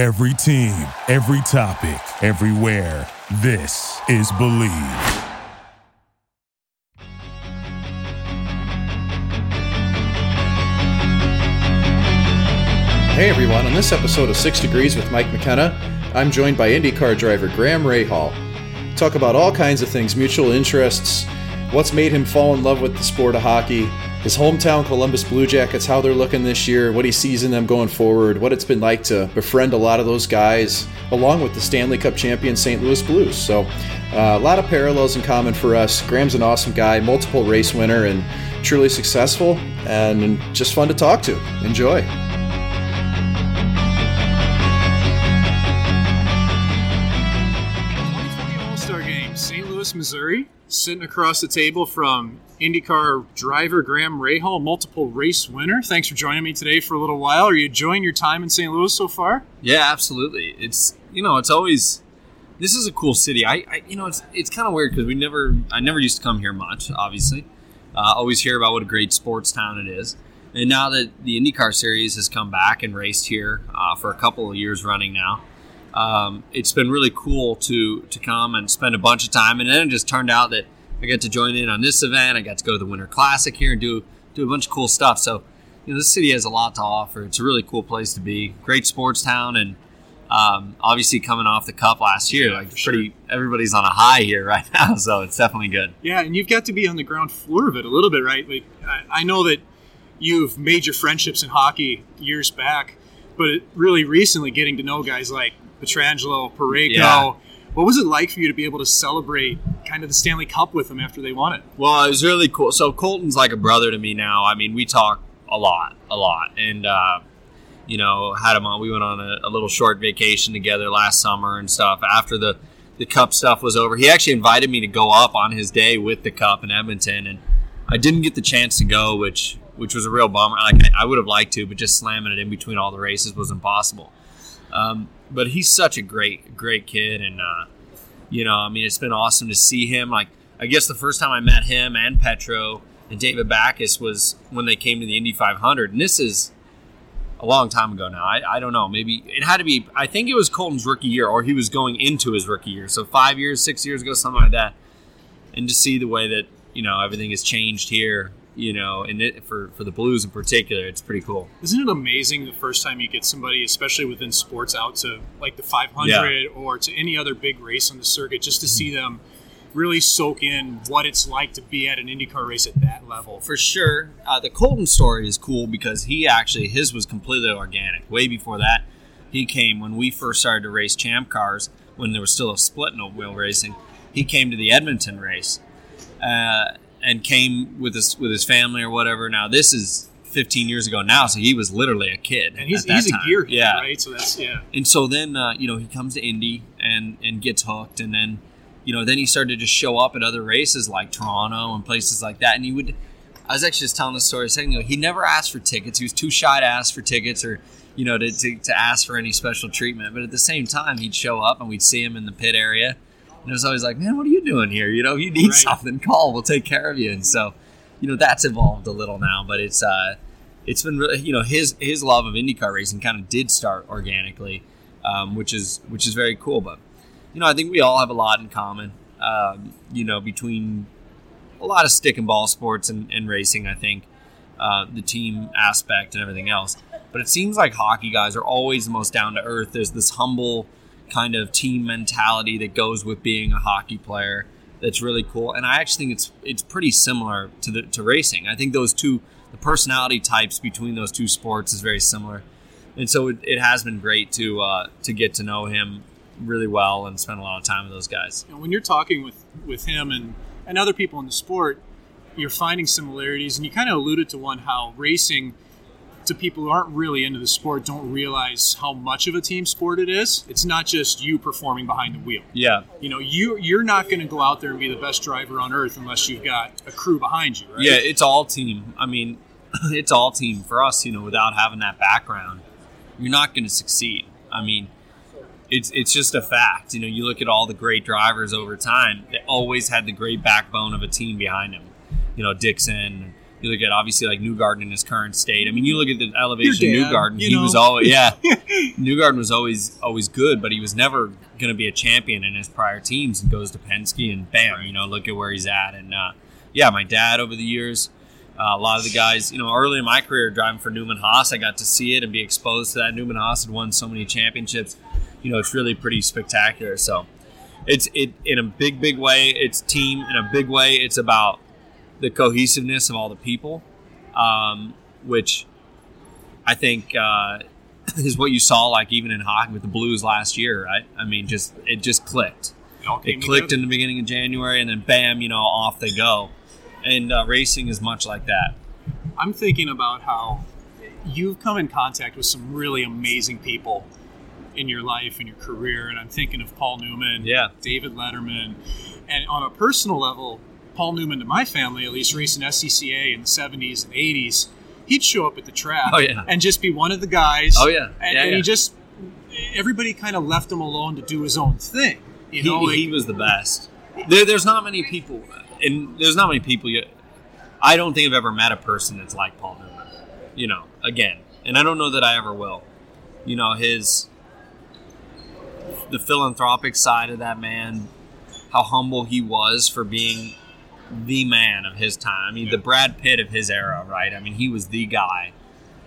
Every team, every topic, everywhere. This is Believe. Hey everyone, on this episode of Six Degrees with Mike McKenna, I'm joined by IndyCar driver Graham Rahal. Talk about all kinds of things mutual interests, what's made him fall in love with the sport of hockey, his hometown Columbus Blue Jackets, how they're looking this year, what he sees in them going forward, what it's been like to befriend a lot of those guys, along with the Stanley Cup champion St. Louis Blues. So, uh, a lot of parallels in common for us. Graham's an awesome guy, multiple race winner, and truly successful, and just fun to talk to. Enjoy. St. Louis, Missouri, sitting across the table from IndyCar driver Graham Rahal, multiple race winner. Thanks for joining me today for a little while. Are you enjoying your time in St. Louis so far? Yeah, absolutely. It's you know, it's always this is a cool city. I, I you know, it's it's kind of weird because we never I never used to come here much. Obviously, uh, always hear about what a great sports town it is. And now that the IndyCar series has come back and raced here uh, for a couple of years running now, um, it's been really cool to to come and spend a bunch of time. And then it just turned out that I got to join in on this event. I got to go to the Winter Classic here and do do a bunch of cool stuff. So, you know, this city has a lot to offer. It's a really cool place to be. Great sports town, and um, obviously coming off the Cup last year, Yeah, like for sure. pretty everybody's on a high here right now. So it's definitely good. Yeah, and you've got to be on the ground floor of it a little bit, right? Like, I, I know that you've made your friendships in hockey years back, but really recently getting to know guys like Pietrangelo, Parayko. Yeah. What was it like for you to be able to celebrate kind of the Stanley Cup with them after they won it? Well, it was really cool. So Colton's like a brother to me now. I mean, we talk a lot, a lot, and uh, you know, had him on. We went on a, a little short vacation together last summer and stuff. After the the cup stuff was over, he actually invited me to go up on his day with the cup in Edmonton, and I didn't get the chance to go, which which was a real bummer. Like I, I would have liked to, but just slamming it in between all the races was impossible. Um, but he's such a great, great kid, and uh, you know, I mean, it's been awesome to see him. Like, I guess the first time I met him and Petro and David Backes was when they came to the Indy 500, and this is a long time ago now. I, I don't know. Maybe it had to be. I think it was Colton's rookie year, or he was going into his rookie year. So five years, six years ago, something like that. And to see the way that you know everything has changed here, you know, and it, for for the Blues in particular, it's pretty cool. Isn't it amazing the first time you get somebody, especially within sports, out to like the 500 or to any other big race on the circuit, just to see them really soak in what it's like to be at an IndyCar race at that level? for sure. Uh, the Colton story is cool because he actually his was completely organic. Way before that, he came when we first started to race champ cars when there was still a split no wheel racing. He came to the Edmonton race uh, and came with his with his family or whatever. Now this is 15 years ago now, so he was literally a kid. And he's, at that he's a gearhead, yeah. right? So that's yeah. And so then, uh, you know, he comes to Indy and and gets hooked, and then, you know, then he started to show up at other races like Toronto and places like that. And he would, I was actually just telling the story, saying, you know, he never asked for tickets. He was too shy to ask for tickets or, you know, to, to, to ask for any special treatment. But at the same time, he'd show up and we'd see him in the pit area. And it was always like, man, what are you doing here? You know, if you need Right. something, call. We'll take care of you. And so, you know, that's evolved a little now, but it's, uh, it's been really, you know, his his love of IndyCar racing kind of did start organically, um, which is which is very cool. But you know, I think we all have a lot in common. Um, you know, between a lot of stick and ball sports and, and racing, I think uh, the team aspect and everything else. But it seems like hockey guys are always the most down to earth. There's this humble kind of team mentality that goes with being a hockey player. That's really cool, and I actually think it's it's pretty similar to the to racing. I think those two, the personality types between those two sports is very similar, and so it, it has been great to uh, to get to know him really well and spend a lot of time with those guys. Know, when you're talking with with him and and other people in the sport, you're finding similarities, and you kind of alluded to one how racing to people who aren't really into the sport don't realize how much of a team sport it is. It's not just you performing behind the wheel. Yeah, You know, you you're not going to go out there and be the best driver on earth unless you've got a crew behind you, right? Yeah, it's all team. I mean, it's all team for us. You know, without having that background, you're not going to succeed. I mean, it's it's just a fact. You know, you look at all the great drivers over time; they always had the great backbone of a team behind them. You know, Dixon. You look at obviously like Newgarden in his current state. I mean, you look at the elevation dad, Newgarden; you he was always yeah. Newgarden was always always good, but he was never going to be a champion in his prior teams. And goes to Penske, and bam, you know, look at where he's at. And uh, yeah, my dad over the years, uh, a lot of the guys, you know, early in my career driving for Newman Haas, I got to see it and be exposed to that. Newman Haas had won so many championships. You know, it's really pretty spectacular. So it's it in a big, big way. It's team in a big way. It's about the cohesiveness of all the people, um, which I think uh, is what you saw, like even in hockey with the Blues last year, right? I mean, just it just clicked. It It clicked in the beginning of January, and then bam, you know, off they go. And uh, racing is much like that. I'm thinking about how you've come in contact with some really amazing people in your life and your career, and I'm thinking of Paul Newman, Yeah. David Letterman, and on a personal level, Paul Newman to my family, at least racing SCCA in the 70s and 80s, he'd show up at the track Oh, yeah. and just be one of the guys. Oh, yeah. and, Yeah, and yeah. he just everybody kind of left him alone to do his own thing. You He, know, like- he was the best. There, there's not many people, and there's not many people yet. I don't think I've ever met a person that's like Paul Newman. You know, again, and I don't know that I ever will. You know, his the philanthropic side of that man, how humble he was for being the man of his time. I mean, the Brad Pitt of his era, right? I mean, he was the guy,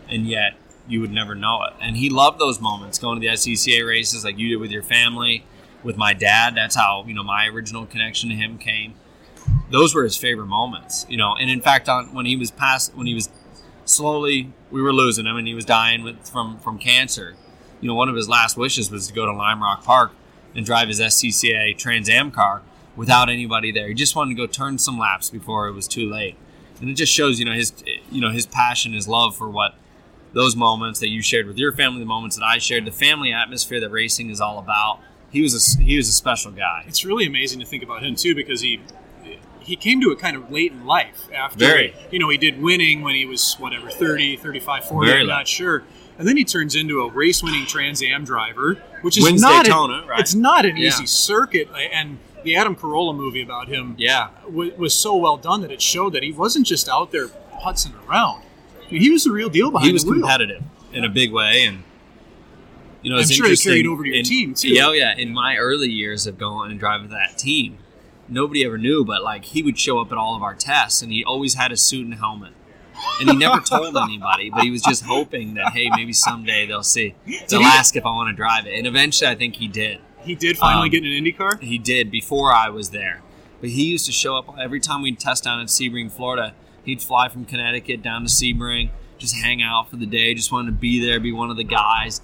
and yet you would never know it. And he loved those moments, going to the SCCA races like you did with your family, with my dad. That's how you know my original connection to him came. Those were his favorite moments, you know. And in fact, on when he was past, when he was slowly, we were losing him, and he was dying with, from from cancer. You know, one of his last wishes was to go to Lime Rock Park and drive his SCCA Trans Am car without anybody there. He just wanted to go turn some laps before it was too late. And it just shows, you know, his you know his passion, his love for what those moments that you shared with your family, the moments that I shared, the family atmosphere that racing is all about. He was a he was a special guy. it's really amazing to think about him too because he he came to it kind of late in life after Very. you know he did winning when he was whatever 30 35 40 Very i'm late. not sure and then he turns into a race winning trans am driver which is Wins not Daytona, an, right? it's not an Yeah. easy circuit and the adam carolla movie about him Yeah, wa- was so well done that it showed that he wasn't just out there putzing around I mean, he was the real deal behind he was competitive in a big way, and you know, I'm sure it interesting. carried over to your in- team, too. Yeah, oh, yeah. In my early years of going and driving that team, nobody ever knew, but like he would show up at all of our tests, and he always had a suit and helmet. And he never told anybody, but he was just hoping that hey, maybe someday they'll see. They'll ask if I want to drive it, and eventually, I think he did. He did finally Um, get an indy car He did before I was there. But he used to show up every time we'd test down at Sebring, Florida. He'd fly from Connecticut down to Sebring, just hang out for the day, just wanted to be there, be one of the guys.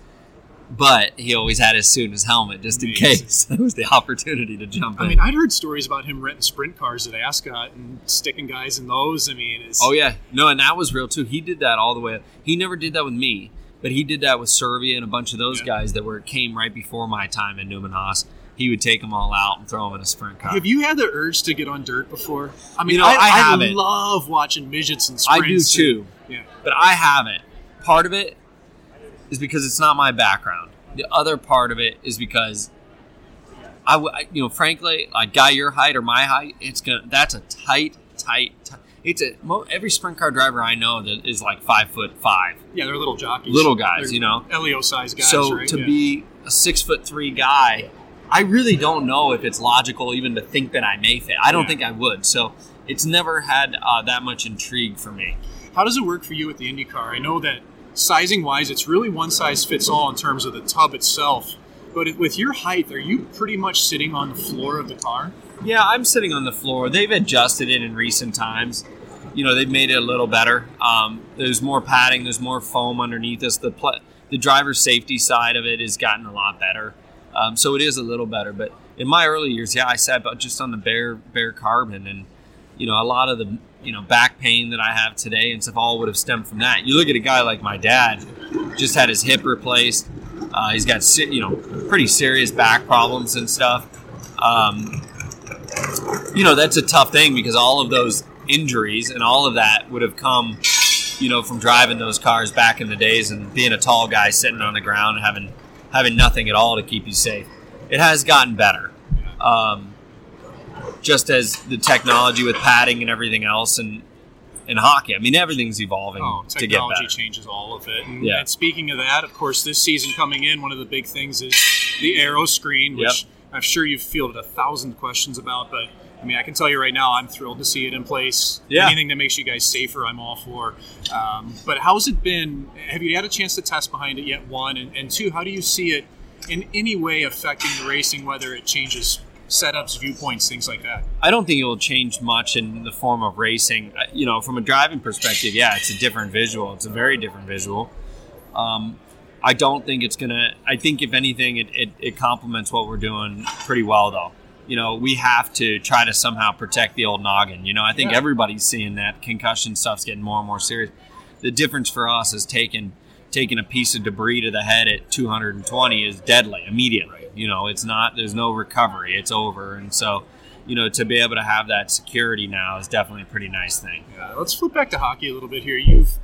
But he always had his suit and his helmet just in case there was the opportunity to jump I in. mean, I'd heard stories about him renting sprint cars at Ascot and sticking guys in those. I mean, it's, oh yeah, no, and that was real too. He did that all the way. He never did that with me, but he did that with Servia and a bunch of those Yeah. guys that were came right before my time in Newman Haas. He would take them all out and throw them in a sprint car. Have you had the urge to get on dirt before? I mean, You know, I, I I haven't. love watching midgets and sprints. I do too. and- yeah. but I haven't. Part of it is because it's not my background. The other part of it is because I, I- you know, frankly, like guy your height or my height, it's gonna. That's a tight, tight. tight it's a mo- every sprint car driver I know that is like five foot five. Yeah, they're little jockeys. Little guys, They're you know? Elio size guys. so right? to Yeah. be a six foot three guy, I really don't know if it's logical even to think that I may fit. I don't Yeah. think I would. So it's never had uh, that much intrigue for me. How does it work for you with the IndyCar? I know that sizing wise, it's really one size fits all in terms of the tub itself. But with your height, are you pretty much sitting on the floor of the car? Yeah, I'm sitting on the floor. They've adjusted it in recent times. You know, they've made it a little better. Um, there's more padding. There's more foam underneath us. The pl- the driver safety side of it has gotten a lot better. Um, so it is a little better. But in my early years, yeah, I sat just on the bare bare carbon, and you know, a lot of the you know back pain that I have today and stuff all would have stemmed from that. You look at a guy like my dad, just had his hip replaced. Uh, he's got you know pretty serious back problems and stuff. Um, you know that's a tough thing because all of those injuries and all of that would have come you know from driving those cars back in the days and being a tall guy sitting on the ground and having having nothing at all to keep you safe it has gotten better um, just as the technology with padding and everything else and in hockey. I mean, everything's evolving Oh, to get technology changes all of it. And, Yeah. and speaking of that, of course, this season coming in, one of the big things is the Aero screen, which I'm sure you've fielded a thousand questions about. But I mean, I can tell you right now, I'm thrilled to see it in place. Yeah. Anything that makes you guys safer, I'm all for. Um, but how's it been? Have you had a chance to test behind it yet? One and, and two, how do you see it in any way affecting the racing? Whether it changes setups, viewpoints, things like that. I don't think it will change much in the form of racing. Uh, You know, from a driving perspective, yeah, it's a different visual. It's a very different visual. Um, I don't think it's gonna. I think if anything, it, it, it complements what we're doing pretty well, though. You know, we have to try to somehow protect the old noggin. You know, I think Yeah. everybody's seeing that concussion stuff's getting more and more serious. The difference for us is taking taking a piece of debris to the head at 220 is deadly immediately. You know, it's not. There's no recovery. It's over, and so you know, to be able to have that security now is definitely a pretty nice thing. Yeah, let's flip back to hockey a little bit here. You've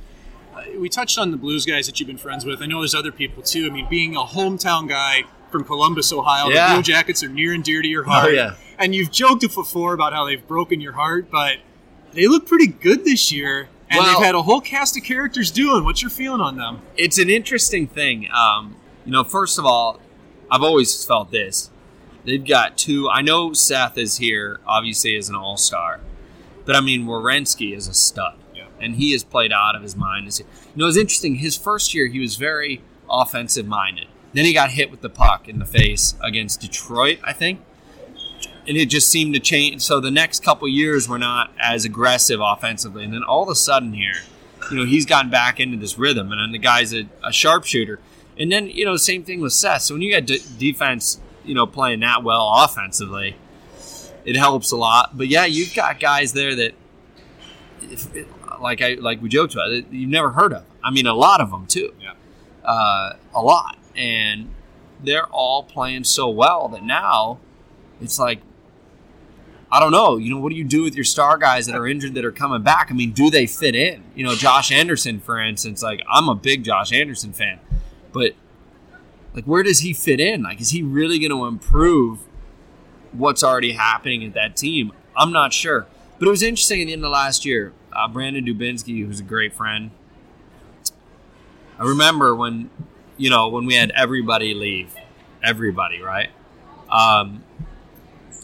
we touched on the Blues guys that you've been friends with. I know there's other people too. I mean, being a hometown guy from Columbus, Ohio, Yeah. the Blue Jackets are near and dear to your heart. Oh, yeah. And you've joked before about how they've broken your heart, but they look pretty good this year. And Well- they've had a whole cast of characters doing. What's your feeling on them? It's an interesting thing. Um, you know, first of all, I've always felt this. They've got two. I know Seth is here, obviously, as an all star. But I mean, Werenski is a stud. And he has played out of his mind. You know, it's interesting. His first year, he was very offensive minded. Then he got hit with the puck in the face against Detroit, I think. And it just seemed to change. So the next couple years were not as aggressive offensively. And then all of a sudden here, you know, he's gotten back into this rhythm. And then the guy's a, a sharpshooter. And then, you know, same thing with Seth. So when you got d- defense, you know, playing that well offensively, it helps a lot. But yeah, you've got guys there that, if, like I like we joked about, that you've never heard of. I mean, a lot of them too. Yeah. Uh, a lot, and they're all playing so well that now it's like I don't know. You know, what do you do with your star guys that are injured that are coming back? I mean, do they fit in? You know, Josh Anderson, for instance. Like, I'm a big Josh Anderson fan, but like, where does he fit in? Like, is he really going to improve what's already happening at that team? I'm not sure. But it was interesting at the end of last year. Uh, Brandon Dubinsky, who's a great friend, I remember when, you know, when we had everybody leave, everybody, right? Um,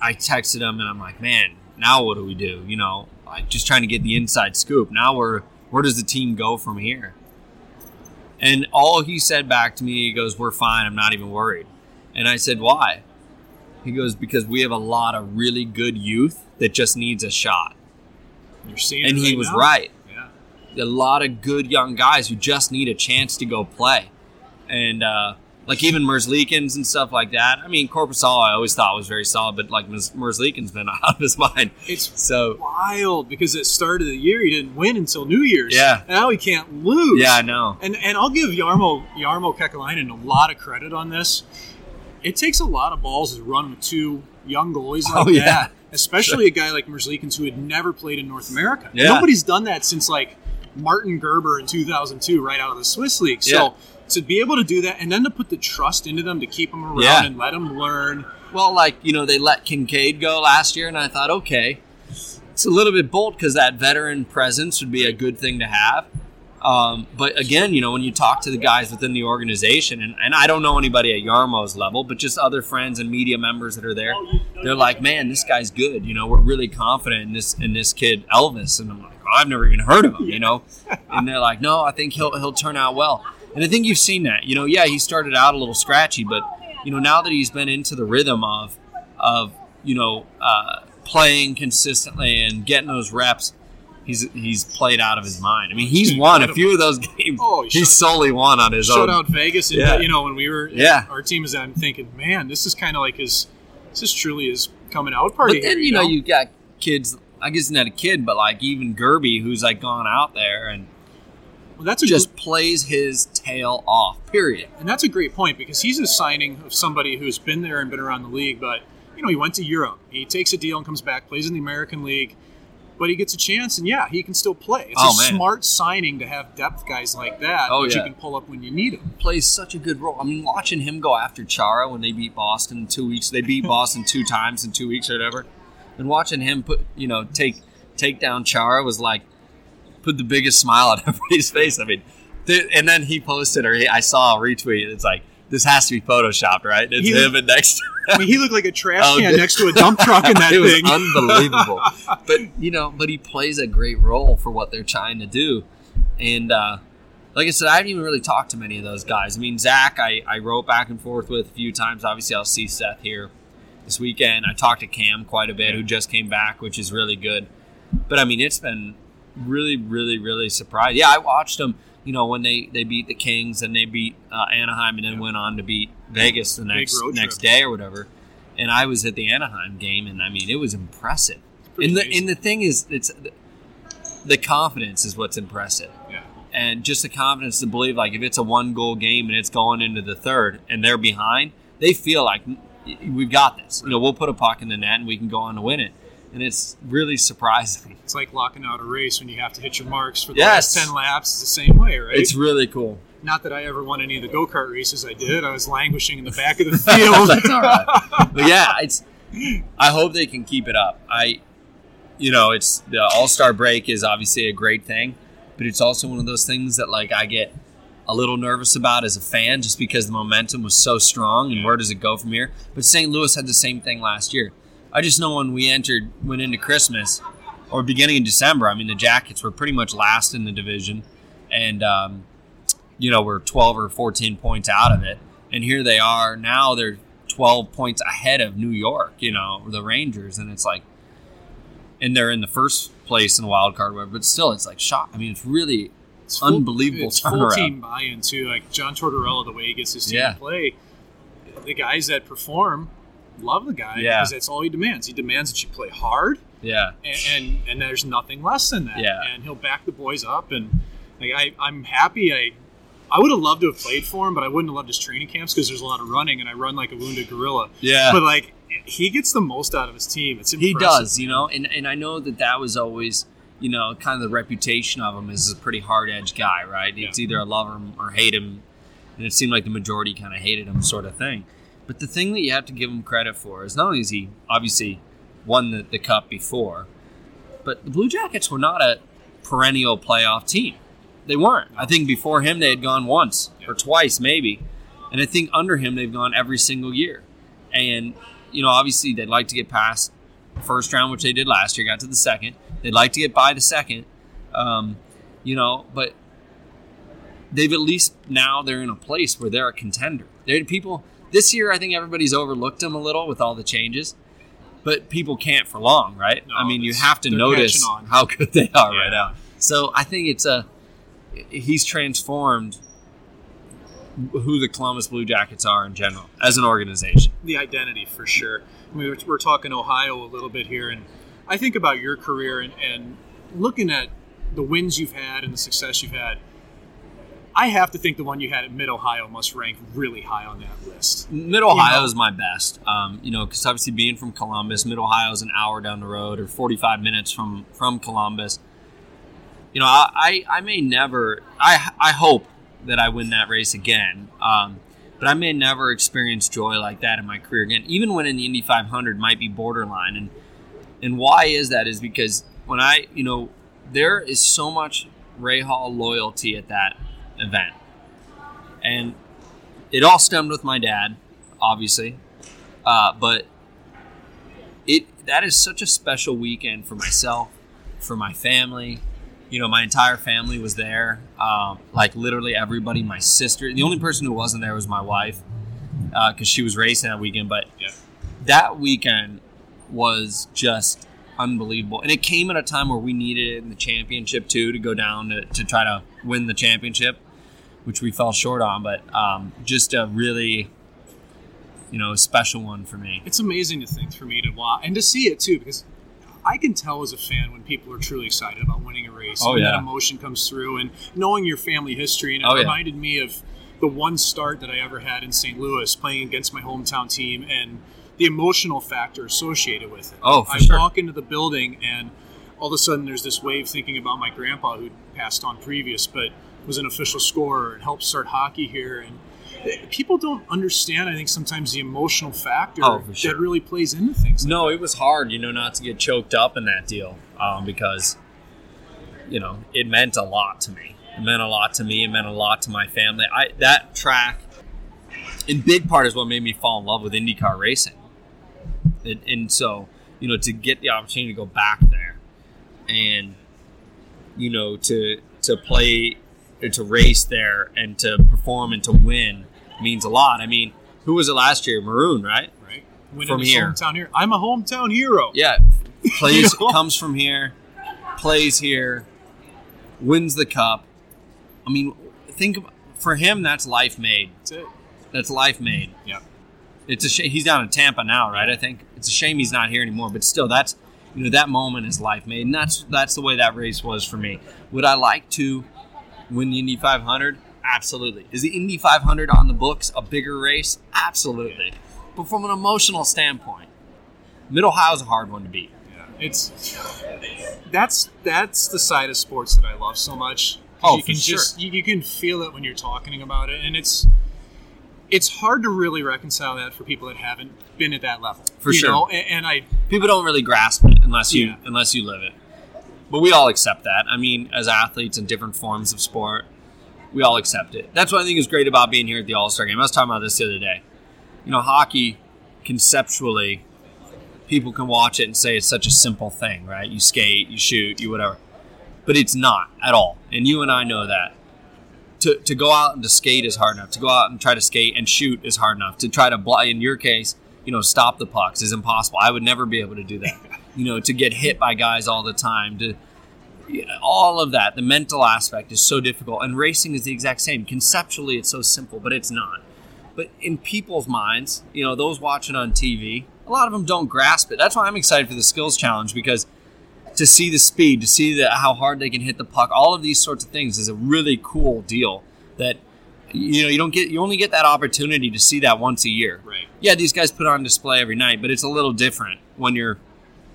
I texted him and I'm like, man, now what do we do? You know, like just trying to get the inside scoop. Now we're where does the team go from here? And all he said back to me, he goes, "We're fine. I'm not even worried." And I said, "Why?" He goes, "Because we have a lot of really good youth that just needs a shot." You're seeing And he right was now. right Yeah. a lot of good young guys who just need a chance to go play. And uh, like even Merzlikins and stuff like that. I mean, Korpisalo I always thought was very solid, but like Merzlikin's been out of his mind. It's So wild because at the start of the year he didn't win until New Year's. Yeah. Now he can't lose. yeah, I know. And and I'll give Jarmo Jarmo Kekalainen a lot of credit on this. It takes a lot of balls to run with two young goalies like Oh, yeah. that, especially a guy like Merzlikins who had never played in North America. Yeah. Nobody's done that since like Martin Gerber in 2002, right out of the Swiss League. So Yeah. to be able to do that and then to put the trust into them to keep them around Yeah. and let them learn. Well, like you know, they let Kinkaid go last year, and I thought, okay, it's a little bit bold because that veteran presence would be a good thing to have. Um, but again, you know, when you talk to the guys within the organization, and, and I don't know anybody at Jarmo's level, but just other friends and media members that are there, they're like, "Man, this guy's good." You know, we're really confident in this in this kid Elvis, and I'm like, oh, "I've never even heard of him," you know. and they're like, "No, I think he'll he'll turn out well." And I think you've seen that. You know, yeah, he started out a little scratchy, but you know, now that he's been into the rhythm of of you know uh, playing consistently and getting those reps, he's he's played out of his mind. I mean, he's won a few of those games. Oh, he he's solely won on his Shut own. out Vegas, and Yeah. you know when we were, Yeah. our team is. I'm thinking, man, this is kind of like his. This is truly his coming out party. But then here, you know you got kids. I guess not a kid, but like even Gerby, who's like gone out there and well, that's a just plays his tail off. Period. And that's a great point because he's a signing of somebody who's been there and been around the league, but you know, he went to Europe. He takes a deal and comes back, plays in the American League, but he gets a chance and yeah, he can still play. It's Oh, a man. smart signing to have depth guys like that Oh, that yeah. you can pull up when you need them. Plays such a good role. I mean, watching him go after Chara when they beat Boston in two weeks. They beat Boston two times in two weeks or whatever. And watching him put, you know, take take down Chara was like, put the biggest smile on everybody's face. I mean, th- and then he posted or he, I saw a retweet. It's like this has to be photoshopped, right? It's He- him and next. I mean, he looked like a trash Oh, can next to a dump truck in that it was unbelievable. but you know, but he plays a great role for what they're trying to do, and uh, like I said, I haven't even really talked to many of those guys. I mean, Zach, I, I wrote back and forth with a few times. Obviously, I'll see Seth here this weekend. I talked to Cam quite a bit, who just came back, which is really good. But I mean, it's been really, really, really surprised. Yeah, I watched them. You know, when they, they beat the Kings and they beat uh, Anaheim and then went on to beat Vegas the next next trip. day or whatever. And I was at the Anaheim game, and I mean, it was impressive. And the amazing. and the thing is, it's the confidence is what's impressive yeah. and just the confidence to believe like if it's a one goal game and it's going into the third and they're behind, they feel like we've got this. You know, we'll put a puck in the net and we can go on to win it. And it's really surprising. It's like locking out a race when you have to hit your marks for the Yes. last 10 laps. It's the same way, right? It's really cool. Not that I ever won any of the go kart races I did. I was languishing in the back of the field. That's all right. But yeah, it's. I hope they can keep it up. I, you know, it's the All Star break is obviously a great thing, but it's also one of those things that like I get a little nervous about as a fan, just because the momentum was so strong and where does it go from here? But St. Louis had the same thing last year. I just know when we entered, went into Christmas or beginning of December. I mean, the Jackets were pretty much last in the division, and um, you know we're 12 or 14 points out of it, and here they are now. They're 12 points ahead of New York. You know the Rangers, and it's like, and they're in the first place in the wild card, whatever. But still, it's like shock. I mean, it's really It's full- unbelievable It's full turnaround. team buy-in too. Like John Tortorella, the way he gets his team Yeah. to play, the guys that perform love the guy Yeah. because that's all he demands. He demands that you play hard, yeah, and and, and there's nothing less than that. Yeah. and he'll back the boys up, and like I, I'm happy. I I would have loved to have played for him, but I wouldn't have loved his training camps because there's a lot of running, and I run like a wounded gorilla. yeah. But like he gets the most out of his team. It's He does, you know, and, and I know that that was always, you know, kind of the reputation of him as a pretty hard edge guy, right? It's Yeah. either a love him or hate him, and it seemed like the majority kind of hated him, sort of thing. But the thing that you have to give him credit for is not only is he obviously won the, the cup before, but the Blue Jackets were not a perennial playoff team. They weren't. I think before him they had gone once or twice, maybe, and I think under him they've gone every single year. And you know, obviously they'd like to get past first round, which they did last year, got to the second. They'd like to get by the second, um, you know, but they've at least now they're in a place where they're a contender. They're people this year. I think everybody's overlooked them a little with all the changes, but people can't for long, right? No, I mean, you have to notice how good they are Yeah. right now. So I think it's a he's transformed who the Columbus Blue Jackets are in general as an organization. the identity for sure. I mean, we're, we're talking Ohio a little bit here, and I think about your career and, and looking at the wins you've had and the success you've had. I have to think the one you had at Mid Ohio must rank really high on that list. Mid Ohio is my best. Um, you know, because obviously being from Columbus, Mid Ohio is an hour down the road or 45 minutes from from Columbus. You know, I, I, I may never. I I hope that I win that race again. Um, but I may never experience joy like that in my career again. Even when in the Indy 500 might be borderline. And and why is that? Is because when I you know there is so much Rahal loyalty at that event, and it all stemmed with my dad, obviously. Uh, but it that is such a special weekend for myself, for my family. You know, my entire family was there. Um, like literally everybody. My sister. The only person who wasn't there was my wife, because she was racing that weekend. But Yeah. that weekend was just unbelievable, and it came at a time where we needed it in the championship too to go down to, to try to win the championship which we fell short on, but um, just a really, you know, special one for me. It's amazing to think for me to watch and to see it too, because I can tell as a fan when people are truly excited about winning a race. Oh, when yeah. that emotion comes through, and knowing your family history, and it Oh, yeah. reminded me of the one start that I ever had in St. Louis, playing against my hometown team, and the emotional factor associated with it. Oh, for I sure. walk into the building, and all of a sudden, there's this wave thinking about my grandpa who passed on previous, but was an official scorer and helped start hockey here, and people don't understand. I think sometimes the emotional factor Oh, sure. that really plays into things. No, it was hard, you know, not to get choked up in that deal um, because, you know, it meant a lot to me. It meant a lot to me. It meant a lot to my family. I that track, in big part, is what made me fall in love with IndyCar racing. And, and so, you know, to get the opportunity to go back there, and you know, to to play, to race there, and to perform and to win means a lot. I mean, who was it last year? Maroon, right? Right. Winning From here. hometown here. I'm a hometown hero. Yeah, plays You know? comes from here, plays here, wins the cup. I mean, think of, for him that's life made. That's it. That's life made. Yeah. It's a shame he's down in Tampa now, right? I think it's a shame he's not here anymore. But still, that's you know that moment is life made, and that's that's the way that race was for me. Would I like to win the Indy 500? Absolutely. Is the Indy 500 on the books a bigger race? Absolutely. But from an emotional standpoint, Mid Ohio is a hard one to beat. Yeah. It's that's that's the side of sports that I love so much Oh, you for can sure. just you, you can feel it when you're talking about it, and it's it's hard to really reconcile that for people that haven't been at that level. For you sure. Know? And, and I people don't really grasp it unless you Yeah. unless you live it. But we all accept that. I mean, as athletes in different forms of sport, we all accept it. That's what I think is great about being here at the All Star Game. I was talking about this the other day. You know, hockey conceptually, people can watch it and say it's such a simple thing, right? You skate, you shoot, you whatever. But it's not at all. And you and I know that. To, to go out and to skate is hard enough. To go out and try to skate and shoot is hard enough. To try to, in your case, you know, stop the pucks is impossible. I would never be able to do that. You know, to get hit by guys all the time, to all of that, the mental aspect is so difficult. And racing is the exact same. Conceptually, it's so simple, but it's not. But in people's minds, you know, those watching on TV, a lot of them don't grasp it. That's why I'm excited for the skills challenge because to see the speed, to see the, how hard they can hit the puck, all of these sorts of things is a really cool deal that you know you don't get you only get that opportunity to see that once a year. Right. Yeah, these guys put on display every night, but it's a little different when you're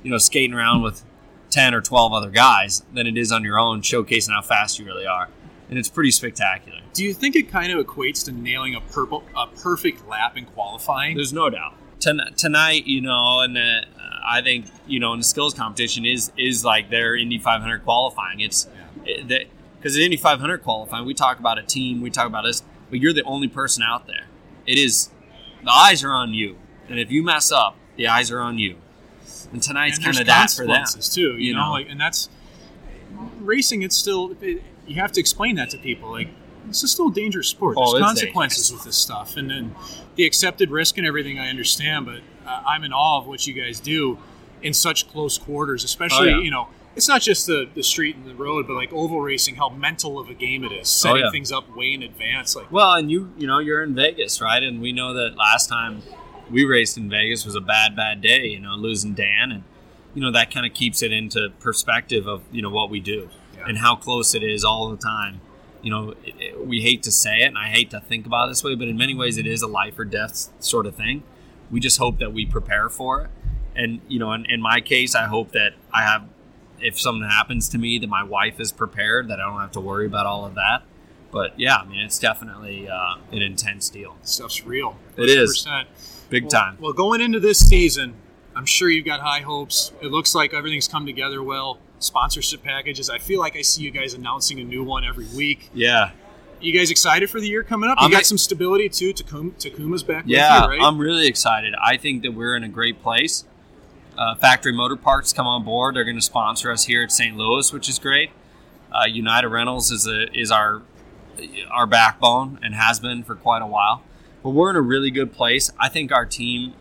you know skating around with 10 or 12 other guys than it is on your own showcasing how fast you really are. And it's pretty spectacular. do you think it kind of equates to nailing a purple a perfect lap in qualifying? There's no doubt. Ton- tonight, you know, and uh, I think you know, in the skills competition is is like their Indy 500 qualifying. It's because at Indy 500 qualifying, we talk about a team, we talk about this, but you're the only person out there. It is the eyes are on you, and if you mess up, the eyes are on you. And tonight's kind of that for them. too. You, you know, know? like, and that's racing. It's still it, you have to explain that to people. Like this is still a dangerous sport. Oh, There's consequences with this stuff, and then the accepted risk and everything. I understand, but uh, I'm in awe of what you guys do in such close quarters. Especially, Oh, yeah. you know, it's not just the the street and the road, but like oval racing. How mental of a game it is. Setting Oh, yeah. things up way in advance. Like Well, and you you know you're in Vegas, right? And we know that last time we raced in Vegas was a bad bad day, you know, losing Dan and you know that kind of keeps it into perspective of, you know, what we do Yeah. and how close it is all the time. You know, it, it- we hate to say it and I hate to think about it this way, but in many ways it is a life or death sort of thing. We just hope that we prepare for it. And, you know, in, in my case, I hope that I have if something happens to me that my wife is prepared that I don't have to worry about all of that. But yeah, I mean, it's definitely uh, an intense deal. stuff's real. It is. 100%. Big Well- time. Well, going into this season, I'm sure you've got high hopes. It looks like everything's come together well. Sponsorship packages. I feel like I see you guys announcing a new one every week. Yeah. You guys excited for the year coming up? You I'm got ex- some stability too. Takuma, Takuma's back Yeah, with you, right? I'm really excited. I think that we're in a great place. Uh, Factory Motor Parts come on board. They're going to sponsor us here at St. Louis, which is great. Uh, United Rentals is a is our our backbone and has been for quite a while. But we're in a really good place. I think our team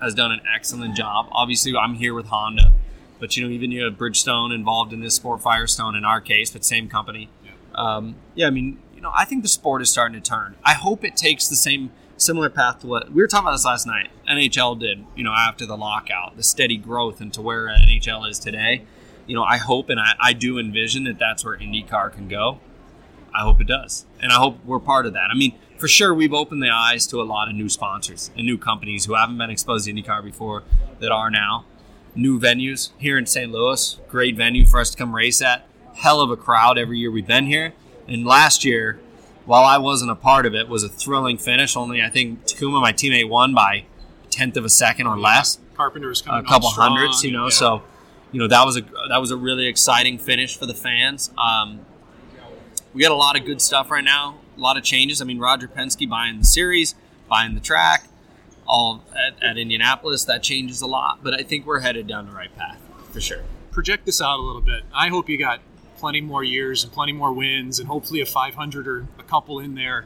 has done an excellent job. Obviously, I'm here with Honda, but you know, even you have Bridgestone involved in this sport, Firestone in our case, but same company. Um, yeah, I mean, you know, I think the sport is starting to turn. I hope it takes the same similar path to what we were talking about this last night. NHL did, you know, after the lockout, the steady growth into where NHL is today. You know, I hope and I, I do envision that that's where IndyCar can go. I hope it does, and I hope we're part of that. I mean, for sure, we've opened the eyes to a lot of new sponsors and new companies who haven't been exposed to IndyCar before that are now. New venues here in St. Louis, great venue for us to come race at. Hell of a crowd every year we've been here. And last year, while I wasn't a part of it, was a thrilling finish. Only I think Takuma, my teammate, won by a tenth of a second or less Carpenter was coming a couple on strong, hundreds, you know. yeah. So you know that was a that was a really exciting finish for the fans. Um, we got a lot of good stuff right now. A lot of changes. I mean, Roger Penske buying the series, buying the track, all at, at Indianapolis. That changes a lot, but I think we're headed down the right path for sure. Project this out a little bit. I hope you got plenty more years and plenty more wins, and hopefully a 500 or a couple in there.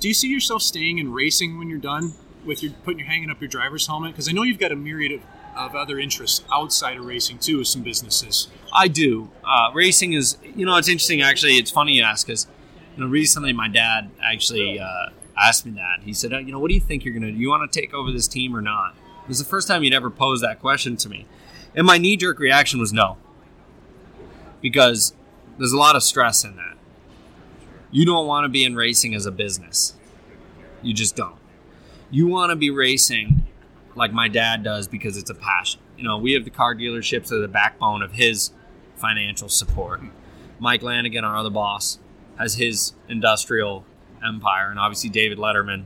Do you see yourself staying in racing when you're done with your putting your hanging up your driver's helmet? Because I know you've got a myriad of, of other interests outside of racing too, with some businesses. I do. Uh, racing is, you know, it's interesting. Actually, it's funny you ask because, you know, recently my dad actually uh, asked me that. He said, oh, you know, what do you think you're gonna do? You want to take over this team or not? It was the first time he'd ever posed that question to me, and my knee jerk reaction was no, because there's a lot of stress in that. You don't want to be in racing as a business. You just don't. You want to be racing like my dad does because it's a passion. You know, we have the car dealerships are the backbone of his financial support. Mike Lanigan, our other boss, has his industrial empire, and obviously David Letterman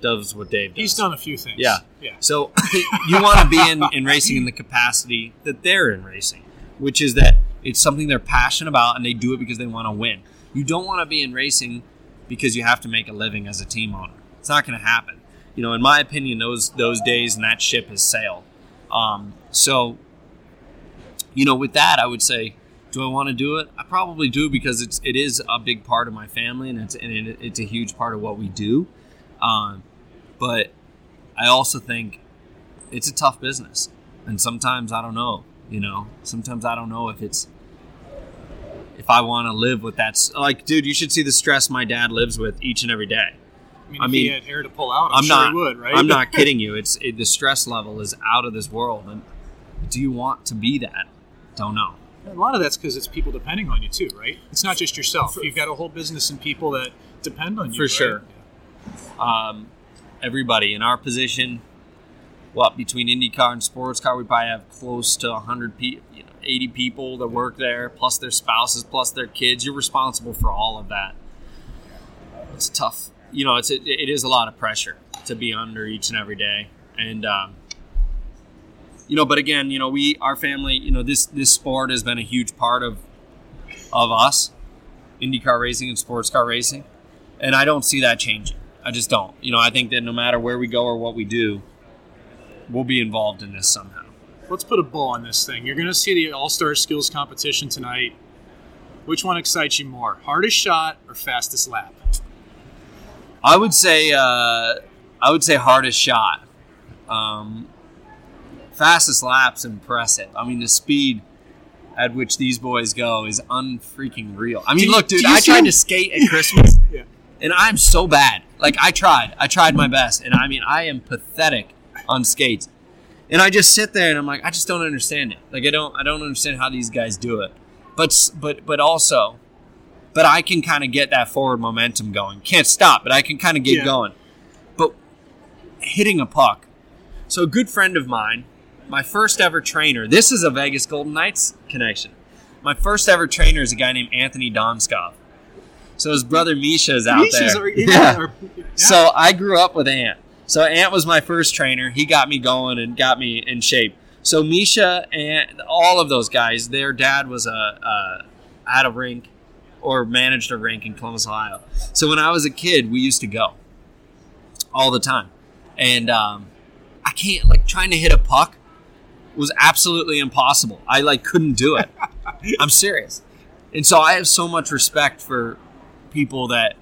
does what Dave does. He's done a few things. Yeah. yeah. So you want to be in, in racing in the capacity that they're in racing, which is that it's something they're passionate about and they do it because they want to win. You don't want to be in racing because you have to make a living as a team owner. It's not going to happen. You know, in my opinion, those those days and that ship has sailed. Um, so, you know, with that, I would say, do I want to do it? I probably do because it's it is a big part of my family and it's and it, it's a huge part of what we do. Um, but I also think it's a tough business, and sometimes I don't know. You know, sometimes I don't know if it's if I want to live with that. Like, dude, you should see the stress my dad lives with each and every day. I mean, I if mean, he had hair to pull out, I'm, I'm sure not. would, right? I'm not kidding you. It's it, the stress level is out of this world. And do you want to be that? Don't know. A lot of that's because it's people depending on you too, right? It's not just yourself. You've got a whole business and people that depend on you. For right? sure. Um, everybody in our position, what between IndyCar and sports car, we probably have close to 100 people, you know, 80 people that work there, plus their spouses, plus their kids. You're responsible for all of that. It's tough. You know, it's it, it is a lot of pressure to be under each and every day, and um, you know. But again, you know, we our family, you know, this this sport has been a huge part of of us, IndyCar racing and sports car racing, and I don't see that changing. I just don't. You know, I think that no matter where we go or what we do, we'll be involved in this somehow. Let's put a bow on this thing. You're going to see the All Star Skills competition tonight. Which one excites you more, hardest shot or fastest lap? I would say uh, I would say hardest shot. Um, fastest laps impressive. I mean the speed at which these boys go is unfreaking real. I mean, you- look, dude, I tried to skate at Christmas, Yeah. and I'm so bad. Like I tried, I tried my best, and I mean I am pathetic on skates. And I just sit there and I'm like, I just don't understand it. Like I don't, I don't understand how these guys do it. But but but also, but I can kind of get that forward momentum going. Can't stop, but I can kind of get Yeah. going. But hitting a puck. So a good friend of mine, my first ever trainer. This is a Vegas Golden Knights connection. My first ever trainer is a guy named Anthony Donskov. So his brother Misha is out Misha's there. are- yeah, are- yeah. So I grew up with Ant. So Ant was my first trainer. He got me going and got me in shape. So Misha and all of those guys, their dad was a, a at a rink or managed a rink in Columbus, Ohio. So when I was a kid, we used to go all the time, and um, I can't like trying to hit a puck was absolutely impossible. I like couldn't do it. I'm serious, and so I have so much respect for people that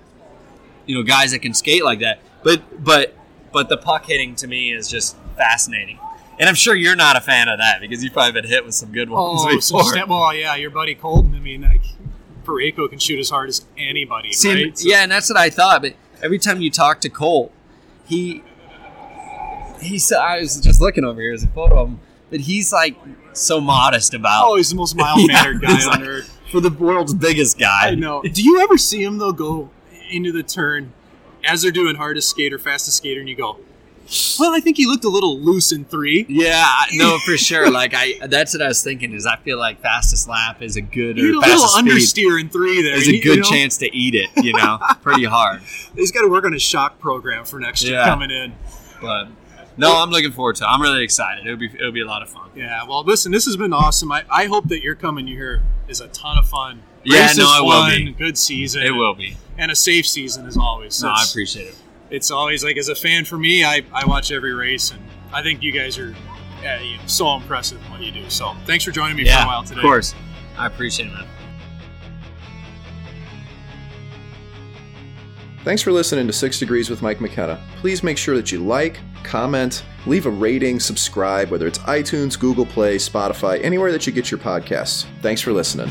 you know guys that can skate like that. But but but the puck hitting to me is just fascinating. And I'm sure you're not a fan of that because you've probably been hit with some good ones Oh, before. well, yeah, your buddy Colton. I mean, like, Parayko can shoot as hard as anybody, right? So- yeah, and that's what I thought. But every time you talk to Colt, he he said I was just looking over here. There's a photo of him, but he's like so modest about. Oh, he's the most mild mannered Yeah, guy on like- earth. for the world's biggest guy. I know. Do you ever see him though go into the turn as they're doing hardest skater, fastest skater, and you go, "Well, I think he looked a little loose in three. Yeah, no, for sure. Like I, that's what I was thinking. Is I feel like fastest lap is a good or a little understeer in three there. is You- a you good know? chance to eat it. You know, pretty hard. He's got to work on his shock program for next year Yeah. coming in. But No, I'm looking forward to. it. I'm really excited. It'll be it'll be a lot of fun. Yeah, well, listen, this has been awesome. I, I hope that your coming here is a ton of fun. Yeah, Race no, is it will be. Good season. It will be. And a safe season as always. No, I appreciate it. it's always like as a fan for me, I, I watch every race, and I think you guys are yeah, you know, so impressive in what you do. So thanks for joining me for a while today. of course. I appreciate it, man. Thanks for listening to Six Degrees with Mike McKenna. Please make sure that you like, comment, leave a rating, subscribe, whether it's iTunes, Google Play, Spotify, anywhere that you get your podcasts. Thanks for listening.